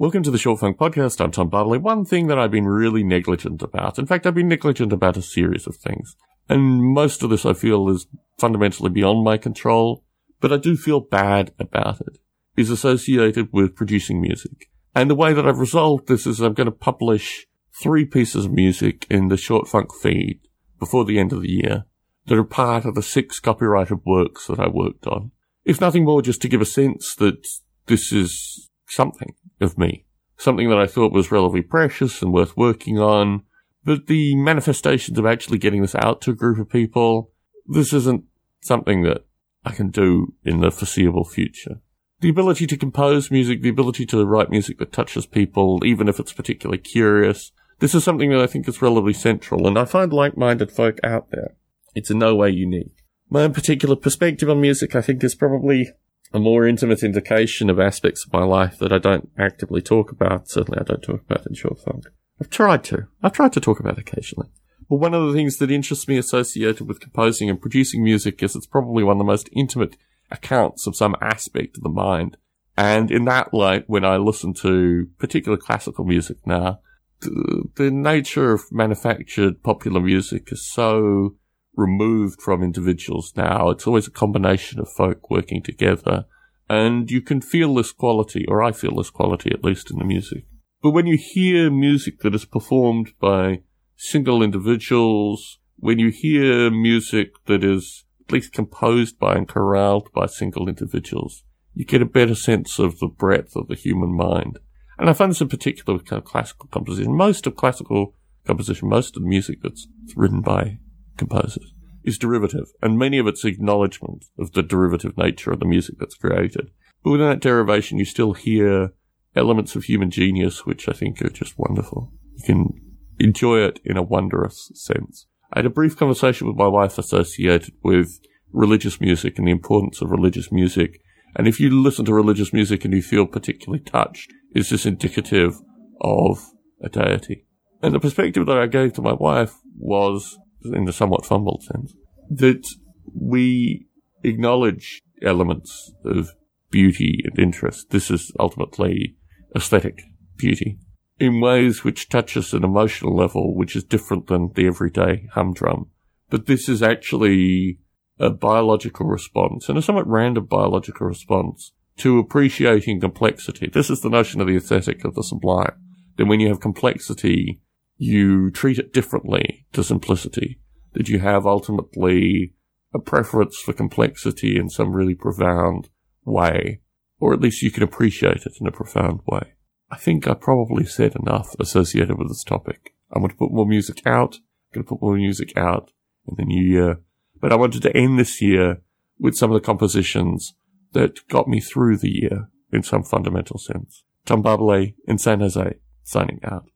Welcome to the Short Funk Podcast. I'm Tom Barbalet. One thing that I've been really negligent about, in fact, I've been negligent about a series of things. And most of this I feel is fundamentally beyond my control, but I do feel bad about it, is associated with producing music. And the way that I've resolved this is I'm going to publish three pieces of music in the Short Funk feed before the end of the year that are part of the six copyrighted works that I worked on. If nothing more, just to give a sense that this is something of me. Something that I thought was relatively precious and worth working on. But the manifestations of actually getting this out to a group of people, this isn't something that I can do in the foreseeable future. The ability to compose music, the ability to write music that touches people, even if it's particularly curious, this is something that I think is relatively central, and I find like-minded folk out there. It's in no way unique. My own particular perspective on music, I think, is probably a more intimate indication of aspects of my life that I don't actively talk about. Certainly, I don't talk about in short funk. I've tried to. I've tried to talk about occasionally. But one of the things that interests me associated with composing and producing music is it's probably one of the most intimate accounts of some aspect of the mind. And in that light, when I listen to particular classical music now, the, the nature of manufactured popular music is so removed from individuals now. It's always a combination of folk working together. And you can feel this quality, or I feel this quality at least in the music. But when you hear music that is performed by single individuals, when you hear music that is at least composed by and choraled by single individuals, you get a better sense of the breadth of the human mind. And I find this in particular with kind of classical composition. Most of classical composition, most of the music that's written by composers is derivative, and many of its acknowledgement of the derivative nature of the music that's created. But within that derivation, you still hear elements of human genius, which I think are just wonderful. You can enjoy it in a wondrous sense. I had a brief conversation with my wife associated with religious music and the importance of religious music. And if you listen to religious music and you feel particularly touched, is this indicative of a deity? And the perspective that I gave to my wife was in a somewhat fumbled sense, that we acknowledge elements of beauty and interest. This is ultimately aesthetic beauty in ways which touch us at an emotional level, which is different than the everyday humdrum. But this is actually a biological response and a somewhat random biological response to appreciating complexity. This is the notion of the aesthetic of the sublime. Then when you have complexity, you treat it differently to simplicity, that you have ultimately a preference for complexity in some really profound way, or at least you can appreciate it in a profound way. I think I probably said enough associated with this topic. I'm going to put more music out. I'm going to put more music out in the new year. But I wanted to end this year with some of the compositions that got me through the year in some fundamental sense. Tom Barbalet in San Jose, signing out.